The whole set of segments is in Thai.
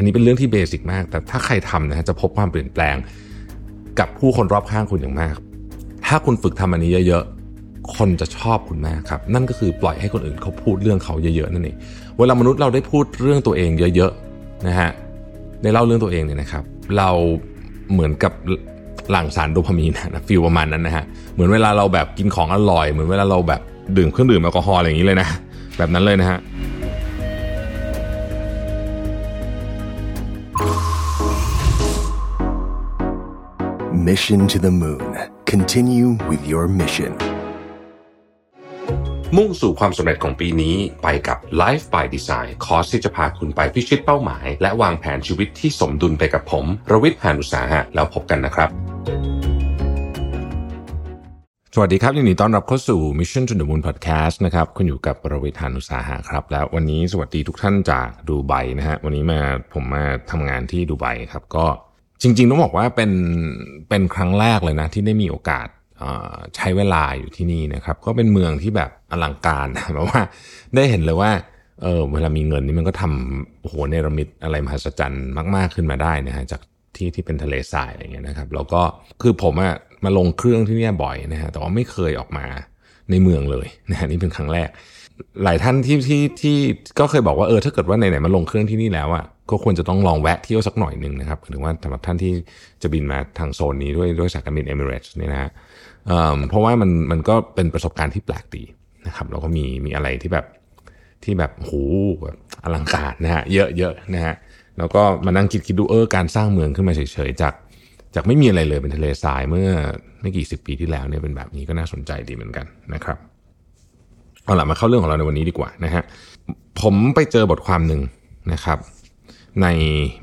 อันนี้เป็นเรื่องที่เบสิกมาก แต่ถ้าใครทำนะฮะจะพบความเปลี่ยนแปลง กับผู้คนรอบข้างคุณอย่างมาก ถ้าคุณฝึกทำอันนี้เยอะๆ คนจะชอบคุณมากครับ นั่นก็คือปล่อยให้คนอื่นเขาพูดเรื่องเขาเยอะๆนั่นเอง เวลามนุษย์เราได้พูดเรื่องตัวเองเยอะๆนะฮะได้เล่าเรื่องตัวเองเนี่ยนะครับ เราเหมือนกับหลั่งสารโดพามีนนะฟีลประมาณนั้นนะฮะเหมือนเวลาเราแบบกินของอร่อย เหมือนเวลาเราแบบดื่มเครื่องดื่มแอลกอฮอล์อะไรอย่างนี้เลยนะ แบบนั้นเลยนะฮะ Mission to the Moon. Continue with your mission. มุ่งสู่ความสำเร็จของปีนี้ไปกับ Life by Design คอร์สที่จะพาคุณไปพิชิตเป้าหมาย และวางแผนชีวิตที่สมดุลไปกับผมรวิทย์หานุสาหะแล้วพบกันนะครับ สวัสดีครับยินดีต้อนรับเข้าสู่ Mission to the Moon Podcast นะครับ คุณอยู่กับรวิทย์หานุสาหะครับ แล้ววันนี้สวัสดีทุกท่านจากดูไบนะฮะวันนี้มาผมมาทำงานที่ดูไบครับก็ จริงๆ ต้องบอกว่าเป็นเป็นครั้งแรกเลยนะ ที่ได้มีโอกาสใช้เวลาอยู่ที่นี่นะครับ ก็เป็นเมืองที่แบบอลังการเพราะว่าได้เห็นเลยว่าเออเวลามีเงินนี่มันก็ทำโอ้โหเนรมิตอะไรมหัศจรรย์มาก ๆขึ้นมาได้นะฮะจากที่ที่เป็นทะเลทรายอะไรเงี้ยนะครับ แล้วก็คือผมอะมาลงเครื่องที่นี่บ่อยนะฮะแต่ว่าไม่เคยออกมาในเมืองเลยนะฮะนี่เป็นครั้งแรก หลายท่านที่ที่ที่ก็เคยบอกว่าเออถ้าเกิดว่าไหนๆมาลงเครื่องที่นี่แล้วอะ ก็ควรจะต้องลองแวะเที่ยวสักหน่อยหนึ่งนะครับหรือว่าสำหรับท่านที่จะบินมาทางโซนนี้ด้วยด้วยสายการบินเอมิเรตส์เนี่ยนะฮะเพราะว่ามันมันก็เป็นประสบการณ์ที่แปลกดีนะครับแล้วก็มีมีอะไรที่แบบที่แบบโหแบบอลังการนะฮะเยอะเยอะนะฮะแล้วก็มานั่งคิดคิดดูเออการสร้างเมืองขึ้นมาเฉยๆจากจากไม่มีอะไรเลยเป็นทะเลทรายเมื่อไม่กี่สิบปีที่แล้วเนี่ยเป็นแบบนี้ก็น่าสนใจดีเหมือนกันนะครับเอาล่ะมาเข้าเรื่องของเราในวันนี้ดีกว่านะฮะผมไปเจอบทความหนึ่งนะครับ ใน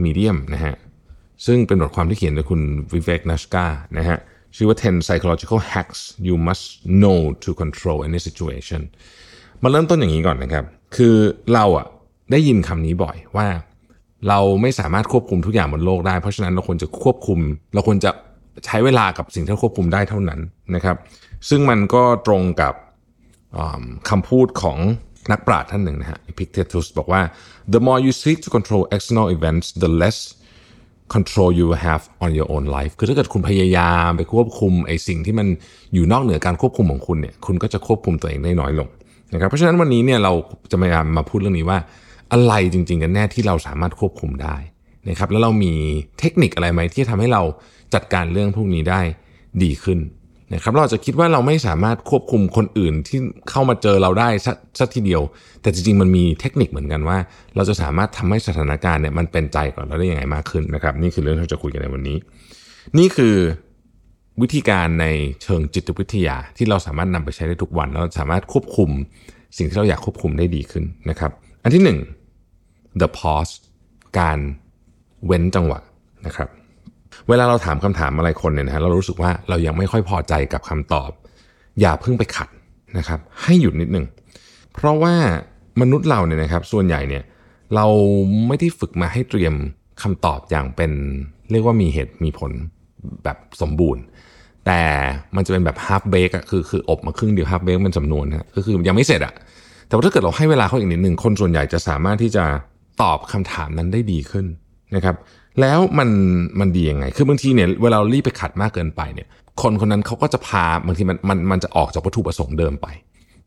มีเดียมนะฮะซึ่งเป็นบทความที่เขียนโดยคุณวิเวกนัชกานะฮะชื่อว่า 10 psychological hacks you must know to control any situation มาเริ่มต้นอย่างนี้ก่อนนะครับ คือเราอะได้ยินคำนี้บ่อยว่าเราไม่สามารถควบคุมทุกอย่างบนโลกได้ เพราะฉะนั้นเราควรจะควบคุม เราควรจะใช้เวลากับสิ่งที่ควบคุมได้เท่านั้นนะครับ ซึ่งมันก็ตรงกับคำพูดของ นักปราชญ์ท่านหนึ่งนะฮะ Epictetus บอกว่า the more you seek to control external events the less control you have on your own life คือถ้าเกิดคุณพยายามไปควบคุมไอ้สิ่งที่มันอยู่นอกเหนือการควบคุมของคุณเนี่ยคุณก็จะควบคุมตัวเองได้น้อยลงนะครับเพราะฉะนั้นวันนี้เนี่ยเราจะพยายามมาพูดเรื่องนี้ว่า อะไรจริงๆกันแน่ที่เราสามารถควบคุมได้นะครับแล้วเรามีเทคนิคอะไรไหมที่ทำให้เราจัดการเรื่องพวกนี้ได้ดีขึ้น นะครับเราจะคิดว่าเราไม่สามารถควบคุมคนอื่นที่เข้ามาเจอเราได้สักทีเดียว แต่จริงๆมันมีเทคนิคเหมือนกันว่า เราจะสามารถทำให้สถานการณ์เนี่ยมันเป็นใจก่อนเราได้ยังไงมากขึ้นนะครับ นี่คือเรื่องที่เราจะคุยกันในวันนี้ นี่คือวิธีการในเชิงจิตวิทยาที่เราสามารถนำไปใช้ได้ทุกวันแล้วสามารถควบคุมสิ่งที่เราอยากควบคุมได้ดีขึ้นนะครับ อันที่หนึ่ง the pause การเว้นจังหวะนะครับ เวลาเราถามคำถามอะไรคนเนี่ยนะฮะเรารู้สึกว่าเรายังไม่ค่อยพอใจกับคำตอบ อย่าเพิ่งไปขัดนะครับ ให้หยุดนิดนึงเพราะว่ามนุษย์เราเนี่ยนะครับ ส่วนใหญ่เนี่ยเราไม่ได้ฝึกมาให้เตรียมคำตอบอย่างเป็น เรียกว่ามีเหตุมีผลแบบสมบูรณ์ แต่มันจะเป็นแบบ half bake อะคือคืออบมาครึ่งเดียว half bake เป็นจำนวนนะก็คือยังไม่เสร็จอะแต่ว่าถ้าเกิดเราให้เวลาเขาอีกนิดหนึ่งคนส่วนใหญ่จะสามารถที่จะตอบคำถามนั้นได้ดีขึ้นนะครับ แล้วมันมันดียังไง คือบางทีเนี่ยเวลาเรารีบไปขัดมากเกินไปเนี่ย คนคนนั้นเขาก็จะพาบางทีมันมันมันจะออกจากวัตถุประสงค์เดิมไป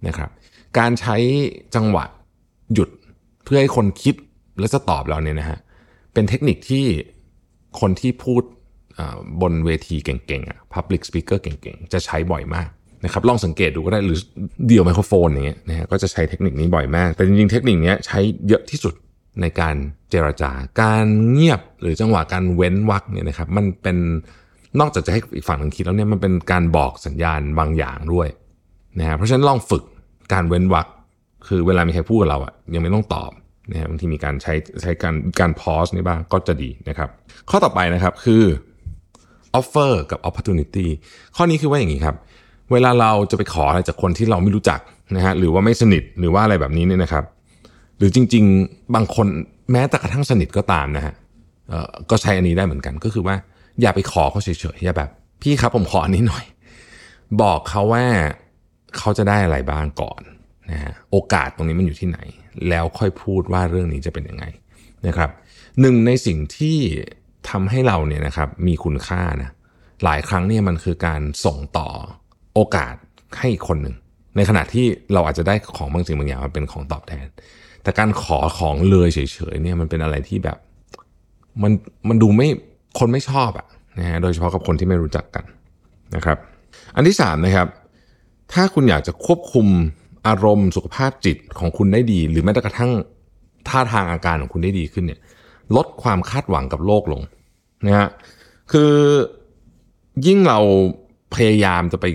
นะครับ การใช้จังหวะหยุดเพื่อให้คนคิดและจะตอบเราเนี่ยนะฮะเป็นเทคนิคที่คนที่พูดบนเวทีเก่งๆอะ public speaker เก่งๆ จะใช้บ่อยมากนะครับลองสังเกตดูก็ได้หรือเดี่ยวไมโครโฟนอย่างเงี้ยนะฮะก็จะใช้เทคนิคนี้บ่อยมาก แต่จริงๆเทคนิคนี้ใช้เยอะที่สุด ในการเจรจาการเงียบหรือจังหวะการเว้นวักเนี่ยนะครับ มันเป็นนอกจากจะให้อีกฝั่งหนึ่งคิดแล้วเนี่ยมันเป็นการบอกสัญญาณบางอย่างด้วยนะฮะเพราะฉะนั้นลองฝึกการเว้นวักคือเวลามีใครพูดกับเราอะยังไม่ต้องตอบนะฮะบางทีมีการใช้ใช้การการพอสนี่บ้างก็จะดีนะครับ ข้อต่อไปนะครับคือ offer กับ opportunity ข้อนี้คือว่าอย่างนี้ครับ เวลาเราจะไปขออะไรจากคนที่เราไม่รู้จักนะฮะหรือว่าไม่สนิทหรือว่าอะไรแบบนี้เนี่ยนะครับ หรือจริง ๆ บางคนแม้แต่กระทั่งสนิทก็ตามนะฮะก็ใช้อันนี้ได้เหมือนกันก็คือว่า อย่าไปขอเขาเฉยๆอย่าแบบ พี่ครับผมขออันนี้หน่อย บอกเขาว่าเขาจะได้อะไรบ้างก่อนนะฮะโอกาสตรงนี้มันอยู่ที่ไหน แล้วค่อยพูดว่าเรื่องนี้จะเป็นยังไงนะครับหนึ่งในสิ่งที่ทำให้เราเนี่ยนะครับมีคุณค่านะหลายครั้งเนี่ยมันคือการส่งต่อโอกาสให้คนหนึ่งในขณะที่เราอาจจะได้ของบางสิ่งบางอย่างมาเป็นของตอบแทน แต่การขอของเลยเฉยๆเนี่ยมันเป็นอะไรที่แบบ มันมันดูไม่คนไม่ชอบอะนะฮะโดยเฉพาะกับคนที่ไม่รู้จักกันนะครับ อันที่สามนะครับ ถ้าคุณอยากจะควบคุมอารมณ์สุขภาพจิตของคุณได้ดี หรือแม้กระทั่งท่าทางอาการของคุณได้ดีขึ้นเนี่ยลดความคาดหวังกับโลกลงนะฮะคือยิ่งเราพยายามจะไป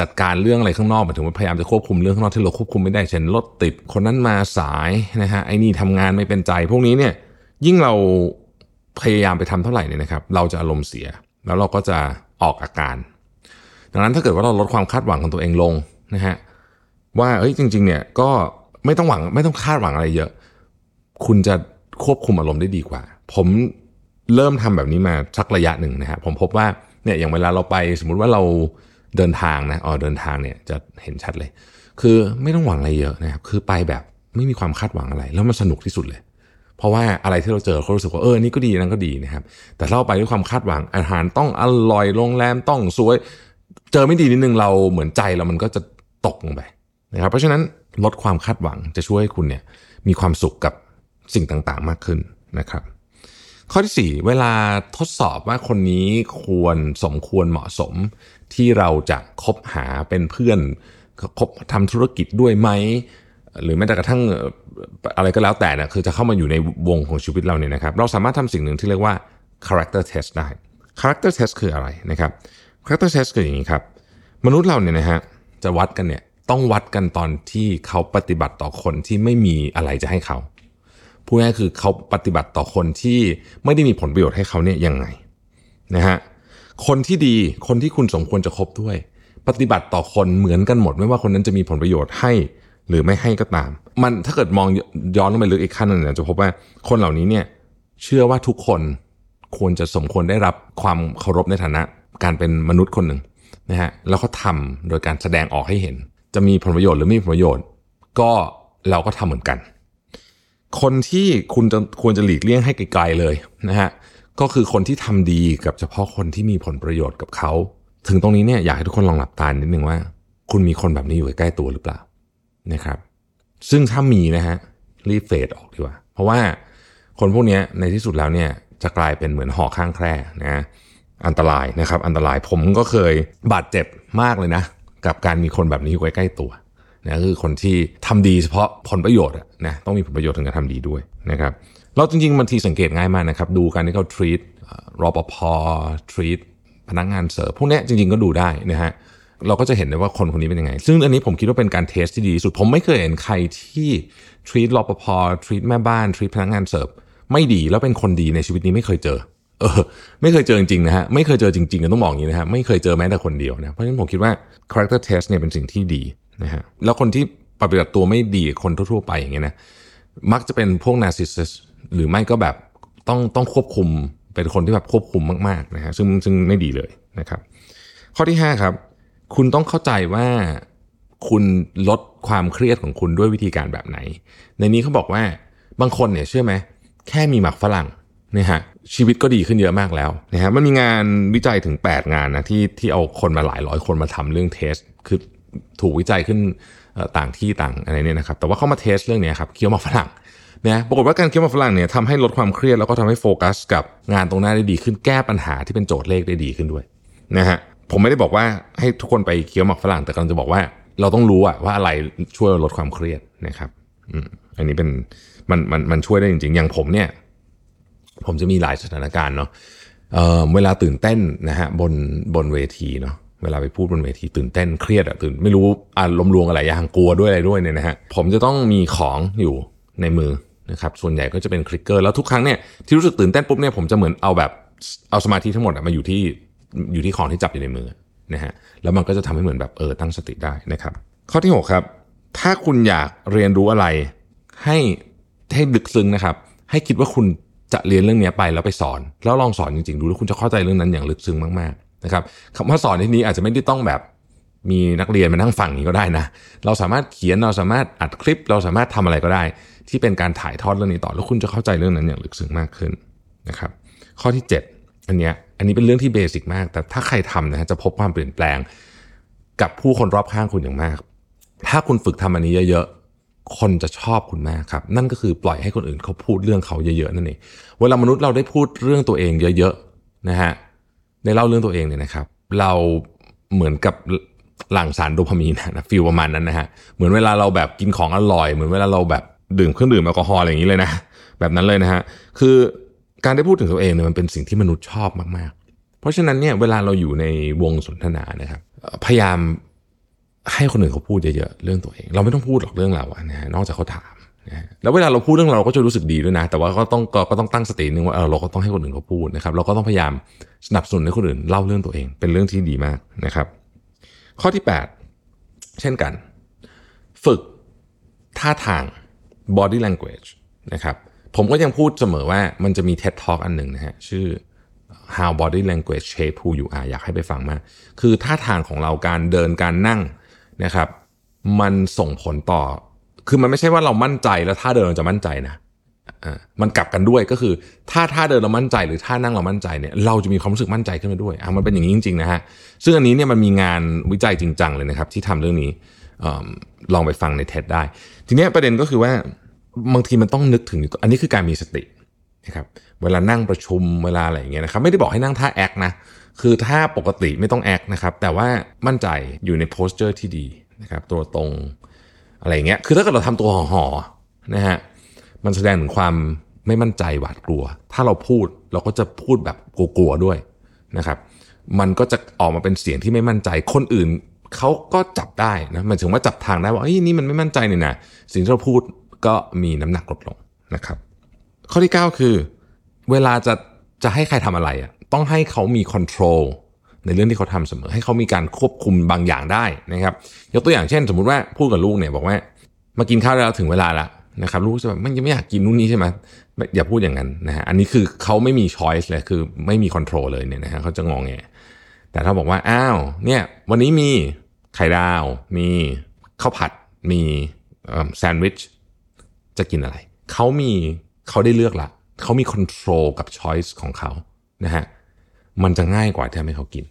จัดการเรื่องอะไรข้างนอกหมายถึงว่าพยายามจะควบคุมเรื่องข้างนอกที่เราควบคุมไม่ได้เช่นรถติดคนนั้นมาสายนะฮะไอ้นี่ทำงานไม่เป็นใจ พวกนี้เนี่ยยิ่งเราพยายามไปทำเท่าไหร่เนี่ยนะครับ เราจะอารมณ์เสีย แล้วเราก็จะออกอาการ ดังนั้นถ้าเกิดว่าเราลดความคาดหวังของตัวเองลงนะฮะว่าเอ้ยจริง ๆ เนี่ยก็ไม่ต้องหวังไม่ต้องคาดหวังอะไรเยอะ คุณจะควบคุมอารมณ์ได้ดีกว่า ผมเริ่มทำแบบนี้มาสักระยะหนึ่งนะฮะผมพบว่าเนี่ยอย่างเวลาเราไปสมมุติว่าเรา เดินทางนะอ๋อเดินทางเนี่ยจะเห็นชัดเลย คือไม่ต้องหวังอะไรเยอะนะครับ คือไปแบบไม่มีความคาดหวังอะไร แล้วมันสนุกที่สุดเลย เพราะว่าอะไรที่เราเจอเขารู้สึกว่าเออนี่ก็ดีนั่นก็ดีนะครับ แต่ถ้าเราไปด้วยความคาดหวังอาหารต้องอร่อยโรงแรมต้องสวย เจอไม่ดีนิดนึงเราเหมือนใจเรามันก็จะตกลงไปนะครับ เพราะฉะนั้นลดความคาดหวังจะช่วยให้คุณเนี่ยมีความสุขกับสิ่งต่างๆมากขึ้นนะครับ ข้อที่ 4 เวลาทดสอบว่าคนนี้ควรสมควรเหมาะสม ที่เราจะคบหาเป็นเพื่อนคบทำธุรกิจด้วยไหมหรือแม้แต่กระทั่งอะไรก็แล้วแต่นะคือจะเข้ามาอยู่ในวงของชีวิตเราเนี่ยนะครับ เราสามารถทำสิ่งหนึ่งที่เรียกว่า character test ได้ character test คืออะไรนะครับ character test คืออย่างนี้ครับ มนุษย์เราเนี่ยนะฮะจะวัดกันเนี่ยต้องวัดกันตอนที่เขาปฏิบัติต่อคนที่ไม่มีอะไรจะให้เขาพูดง่ายคือเขาปฏิบัติต่อคนที่ไม่ได้มีผลประโยชน์ให้เขาเนี่ยยังไงนะฮะ คนที่ดีคนที่คุณสมควรจะคบด้วย ปฏิบัติต่อคนเหมือนกันหมด ไม่ว่าคนนั้นจะมีผลประโยชน์ให้หรือไม่ให้ก็ตาม มันถ้าเกิดมองย้อนลงไปลึกอีกขั้นหนึงเนี่ยจะพบว่าคนเหล่านี้เนี่ยเชื่อว่าทุกคนควรจะสมควรได้รับความเคารพในฐานะ การเป็นมนุษย์คนหนึ่งนะฮะแล้วเขาทำโดยการแสดงออกให้เห็น จะมีผลประโยชน์หรือไม่มีผลประโยชน์ ก็เราก็ทำเหมือนกัน คนที่คุณจะควรจะหลีกเลี่ยงให้ไกลๆเลยนะฮะ ก็คือคนที่ทำดีกับเฉพาะคนที่มีผลประโยชน์กับเขา ถึงตรงนี้เนี่ยอยากให้ทุกคนลองหลับตานิดนึงว่า คุณมีคนแบบนี้อยู่ใกล้ตัวหรือเปล่านะครับ ซึ่งถ้ามีนะฮะรีบเฟดออกดีกว่า เพราะว่าคนพวกนี้ในที่สุดแล้วเนี่ยจะกลายเป็นเหมือนหอกข้างแคร่นะอันตรายนะครับ อันตรายผมก็เคยบาดเจ็บมากเลยนะ กับการมีคนแบบนี้อยู่ใกล้ๆตัวนะคือคนที่ทำดีเฉพาะผลประโยชน์นะต้องมีผลประโยชน์ถึงจะทำดีด้วยนะครับ เราจริงๆบางทีสังเกตง่ายมากนะครับ ดูการที่เขา treat เอ่อรปภ treat พนักงานเสิร์ฟพวกนี้จริงๆก็ดูได้นะฮะเราก็จะเห็นได้ว่าคนคนนี้เป็นยังไง ซึ่งอันนี้ผมคิดว่าเป็นการเทสที่ดีที่สุด ผมไม่เคยเห็นใครที่ treat รปภ treat แม่บ้าน treat พนักงานเสิร์ฟไม่ดีแล้วเป็นคนดีในชีวิตนี้ไม่เคยเจอ เออ ไม่เคยเจอจริงๆนะฮะไม่เคยเจอจริงๆก็ต้องบอกอย่างนี้นะฮะไม่เคยเจอแม้แต่คนเดียวนะเพราะฉะนั้นผมคิดว่า character test เนี่ยเป็นสิ่งที่ดีนะฮะแล้วคนที่ปฏิบัติตัวไม่ดีคนทั่วๆไปอย่างเงี้ยนะมักจะเป็นพวก narcissist หรือไม่ก็แบบต้องต้องควบคุมเป็นคนที่แบบควบคุมมากๆนะฮะซึ่งซึ่งไม่ดีเลยนะครับ ข้อที่ 5 ครับ คุณต้องเข้าใจว่าคุณลดความเครียดของคุณด้วยวิธีการแบบไหน ในนี้เขาบอกว่าบางคนเนี่ยเชื่อไหมแค่มีหมักฝรั่งเนี่ยฮะชีวิตก็ดีขึ้นเยอะมากแล้วนะฮะมันมีงานวิจัยถึง 8 งานนะที่ที่เอาคนมาหลายร้อยคนมาทำเรื่องเทส คือถูกวิจัยขึ้นต่างที่ต่างอะไรเนี่ยนะครับ แต่ว่าเขามาเทสเรื่องเนี้ยครับเคี้ยวหมากฝรั่ง นะปรากฏว่าการเคี้ยวหมากฝรั่งเนี่ยทำให้ลดความเครียดแล้วก็ทำให้โฟกัส กับงานตรงหน้าได้ดีขึ้นแก้ปัญหาที่เป็นโจทย์เลขได้ดีขึ้นด้วยนะฮะผมไม่ได้บอกว่าให้ทุกคนไปเคี้ยวหมากฝรั่งแต่กำลังจะบอกว่า เราต้องรู้อะว่าอะไรช่วยลดความเครียดนะครับอันนี้เป็นมันมันมันช่วยได้จริงๆ อย่างผมเนี่ย ผมจะมีหลายสถานการณ์เนาะเออเวลาตื่นเต้นนะฮะบนบนเวทีเนาะเวลาไปพูดบนเวทีตื่นเต้นเครียดอะตื่นไม่รู้อารมณ์รวงอะไรอย่างกลัวด้วยอะไรด้วยเนี่ยนะฮะผมจะต้องมีของอยู่ในมือ นะครับส่วนใหญ่ก็จะเป็นคลิกเกอร์แล้วทุกครั้งเนี่ยที่รู้สึกตื่นเต้นปุ๊บเนี่ยผมจะเหมือนเอาแบบเอาสมาธิทั้งหมดอะมาอยู่ที่อยู่ที่ของที่จับอยู่ในมือนะฮะแล้วมันก็จะทำให้เหมือนแบบเออตั้งสติได้นะครับ ข้อที่หกครับ ถ้าคุณอยากเรียนรู้อะไร ให้ให้ลึกซึ้งนะครับ ให้คิดว่าคุณจะเรียนเรื่องนี้ไปแล้วไปสอน แล้วลองสอนจริงๆดูแล้วคุณจะเข้าใจเรื่องนั้นอย่างลึกซึ้งมากๆนะครับคำว่าสอนที่นี้อาจจะไม่ได้ต้องแบบมีนักเรียนมานั่งฟังนี้ก็ได้นะ เราสามารถเขียนเราสามารถอัดคลิป เราสามารถทำอะไรก็ได้ ที่เป็นการถ่ายทอดเรื่องนี้ต่อแล้วคุณจะเข้าใจเรื่องนั้นอย่างลึกซึ้งมากขึ้นนะครับ ข้อที่ 7 อันเนี้ยอันนี้เป็นเรื่องที่เบสิกมาก แต่ถ้าใครทำนะฮะจะพบความเปลี่ยนแปลง กับผู้คนรอบข้างคุณอย่างมาก ถ้าคุณฝึกทำอันนี้เยอะๆ คนจะชอบคุณมากครับ นั่นก็คือปล่อยให้คนอื่นเขาพูดเรื่องเขาเยอะๆนั่นเองเวลามนุษย์เราได้พูดเรื่องตัวเองเยอะๆนะฮะได้เล่าเรื่องตัวเองเนี่ยนะครับ เราเหมือนกับหลั่งสารโดพามีนนะฟีลประมาณนั้นนะฮะเหมือนเวลาเราแบบกินของอร่อย เหมือนเวลาเราแบบ ดื่มเครื่องดื่มแอลกอฮอล์อะไรอย่างนี้เลยนะ แบบนั้นเลยนะฮะ คือการได้พูดถึงตัวเองเนี่ยมันเป็นสิ่งที่มนุษย์ชอบมากๆ เพราะฉะนั้นเนี่ยเวลาเราอยู่ในวงสนทนานะครับ พยายามให้คนอื่นเขาพูดเยอะๆเรื่องตัวเอง เราไม่ต้องพูดหรอกเรื่องเราอะนะนอกจากเขาถามนะแล้วเวลาเราพูดเรื่องเราก็จะรู้สึกดีด้วยนะ แต่ว่าก็ต้องก็ต้องตั้งสตินึงว่าเออเราก็ต้องให้คนอื่นเขาพูดนะครับ เราก็ต้องพยายามสนับสนุนให้คนอื่นเล่าเรื่องตัวเอง เป็นเรื่องที่ดีมากนะครับ ข้อที่ 8 เช่นกัน ฝึกท่าทาง body language นะครับผมก็ยังพูดเสมอว่ามันจะมี TED Talk อันหนึ่งนะฮะชื่อ how body language shape who you are อยากให้ไปฟังมาก คือท่าทางของเราการเดินการนั่งนะครับ มันส่งผลต่อ คือมันไม่ใช่ว่าเรามั่นใจแล้วท่าเดินเราจะมั่นใจนะมันกลับกันด้วยก็คือ ถ้าท่าเดินเรามั่นใจ หรือท่านั่งเรามั่นใจเนี่ยเราจะมีความรู้สึกมั่นใจขึ้นมาด้วยอะมันเป็นอย่างนี้จริงๆนะฮะซึ่งอันนี้เนี่ยมันมีงานวิจัยจริงจังเลยนะครับที่ทำเรื่องนี้ ลองไปฟังใน TED ได้ ทีนี้ประเด็นก็คือว่าบางทีมันต้องนึกถึงอันนี้คือการมีสตินะครับเวลานั่งประชุมเวลาอะไรอย่างเงี้ยนะครับไม่ได้บอกให้นั่งท่า act นะคือท่าปกติไม่ต้อง act นะครับแต่ว่ามั่นใจอยู่ใน posture ที่ดีนะครับตัวตรงอะไรอย่างเงี้ยคือถ้าเกิดเราทำตัวห่อๆนะฮะมันแสดงถึงความไม่มั่นใจหวาดกลัว ถ้าเราพูดเราก็จะพูดแบบกลัวๆด้วยนะครับมันก็จะออกมาเป็นเสียงที่ไม่มั่นใจคนอื่น เขาก็จับได้นะหมายถึงว่าจับทางได้ว่าเอ้ยนี่มันไม่มั่นใจเนี่ยนะสิ่งที่เราพูดก็มีน้ำหนักลดลงนะครับ ข้อที่ 9 คือ เวลาจะจะให้ใครทำอะไรอะต้องให้เขามีคอนโทรลในเรื่องที่เขาทำเสมอ ให้เขามีการควบคุมบางอย่างได้นะครับ ยกตัวอย่างเช่น สมมุติว่าพูดกับลูกเนี่ยบอกว่า มากินข้าวแล้วถึงเวลาแล้วนะครับลูกจะแบบมันยังไม่อยากกินนู่นนี่ใช่ไหมอย่าพูดอย่างนั้นนะฮะอันนี้คือเขาไม่มี choice เลยคือไม่มี control เลยเนี่ยนะฮะเขาจะงองแงแต่ถ้าบอกว่าอ้าวเนี่ยวันนี้มี ไข่ดาว มีข้าวผัด มีแซนด์วิช จะกินอะไร เขามีเขาได้เลือกละเขามี control กับ choice ของเขานะฮะ มันจะง่ายกว่าที่ให้เขากิน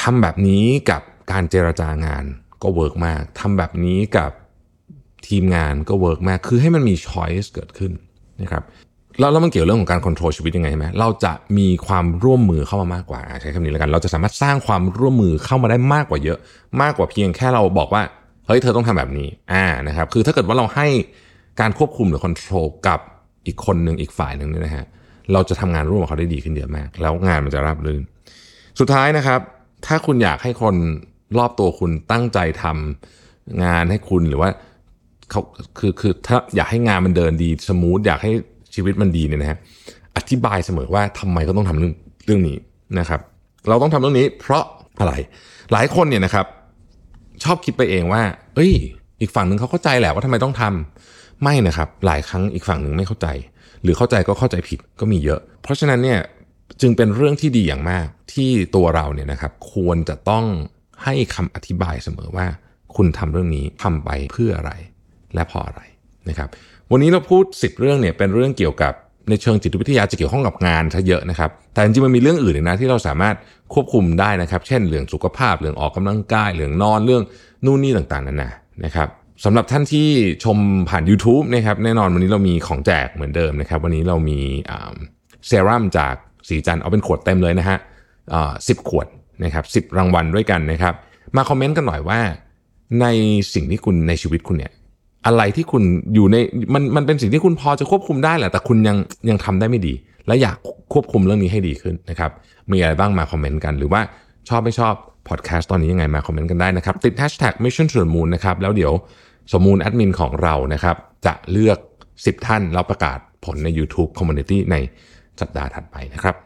ทำแบบนี้กับการเจรจางานก็ work มากทำแบบนี้กับทีมงานก็ work มาก คือให้มันมี choice เกิดขึ้นนะครับ แล้วแล้วมันเกี่ยวเรื่องของการควบคุมชีวิตยังไงใช่ไหมเราจะมีความร่วมมือเข้ามามากกว่าใช้คำนี้แล้วกัน เราจะสามารถสร้างความร่วมมือเข้ามาได้มากกว่าเยอะ มากกว่าเพียงแค่เราบอกว่าเฮ้ยเธอต้องทำแบบนี้อ่านะครับคือถ้าเกิดว่าเราให้การควบคุมหรือ control กับอีกคนหนึ่งอีกฝ่ายหนึ่งเนี่ยนะฮะเราจะทำงานร่วมกับเขาได้ดีขึ้นเยอะมาก แล้วงานมันจะราบรื่น สุดท้ายนะครับ ถ้าคุณอยากให้คนรอบตัวคุณตั้งใจทำงานให้คุณหรือว่าเขาคือคือถ้าอยากให้งานมันเดินดีสมูทอยากให้ ชีวิตมันดีเนี่ยนะฮะอธิบายเสมอว่าทำไมก็ต้องทำเรื่องเรื่องนี้นะครับ เราต้องทำเรื่องนี้ เพราะอะไรหลายคนเนี่ยนะครับ ชอบคิดไปเองว่า เอ้ย อีกฝั่งหนึ่งเขาเข้าใจแหละว่าทำไมต้องทำไม่นะครับ หลายครั้งอีกฝั่งหนึ่งไม่เข้าใจ หรือเข้าใจก็เข้าใจผิดก็มีเยอะ เพราะฉะนั้นเนี่ยจึงเป็นเรื่องที่ดีอย่างมากที่ตัวเราเนี่ยนะครับ ควรจะต้องให้คำอธิบายเสมอว่า คุณทำเรื่องนี้ทำไปเพื่ออะไร และเพราะอะไรนะครับ วันนี้เราพูด 10 เรื่องเนี่ยเป็นเรื่องเกี่ยวกับในเชิงจิตวิทยาจะเกี่ยวข้องกับงานซะเยอะนะครับ แต่จริงๆมันมีเรื่องอื่นนะที่เราสามารถควบคุมได้นะครับ เช่นเรื่องสุขภาพ เรื่องออกกำลังกาย เรื่องนอน เรื่องนู่นนี่ต่างๆนั่นนะนะครับสำหรับท่านที่ชมผ่าน YouTube นะครับ แน่นอนวันนี้เรามีของแจกเหมือนเดิมนะครับ วันนี้เรามีเซรั่มจากสีจันเอาเป็นขวดเต็มเลยนะฮะสิบขวดนะครับสิบรางวัลด้วยกันนะครับ มาคอมเมนต์กันหน่อยว่า ในสิ่งที่คุณในชีวิตคุณเนี่ย อะไรที่คุณอยู่ในมันมันเป็นสิ่งที่คุณพอจะควบคุมได้แหละแต่คุณยังยังทำได้ไม่ดี และอยากควบคุมเรื่องนี้ให้ดีขึ้นนะครับมีอะไรบ้างมาคอมเมนต์กัน หรือว่าชอบไม่ชอบพอดแคสต์ตอนนี้ยังไงมาคอมเมนต์กันได้นะครับ ติด hashtag mission to the moon นะครับแล้วเดี๋ยวสมูลแอดมินของเรานะครับจะเลือก 10 ท่านแล้วประกาศผลใน YouTube Community ในสัปดาห์ถัดไปนะครับ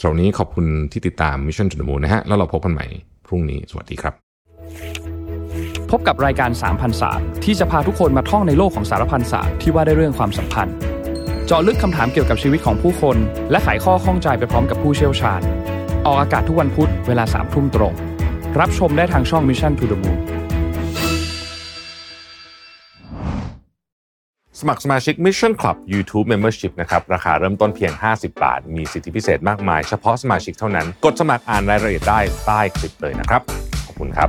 สำหรับนี้ขอบคุณที่ติดตาม Mission to the Moon นะฮะแล้วเราพบกันใหม่พรุ่งนี้สวัสดีครับ พบกับรายการสามพันศาสตร์ที่จะพาทุกคนมาท่องในโลกของสารพันศาสตร์ที่ว่าได้เรื่องความสัมพันธ์ เจาะลึกคำถามเกี่ยวกับชีวิตของผู้คน และไขข้อข้องใจไปพร้อมกับผู้เชี่ยวชาญ ออกอากาศทุกวันพุธเวลาสามทุ่มตรง รับชมได้ทางช่อง Mission to the Moon สมัครสมาชิก Mission Club YouTube Membership นะครับ ราคาเริ่มต้นเพียง 50 บาท มีสิทธิพิเศษมากมาย เฉพาะสมาชิกเท่านั้น กดสมัครอ่านรายละเอียดได้ใต้คลิปเลยนะครับ ขอบคุณครับ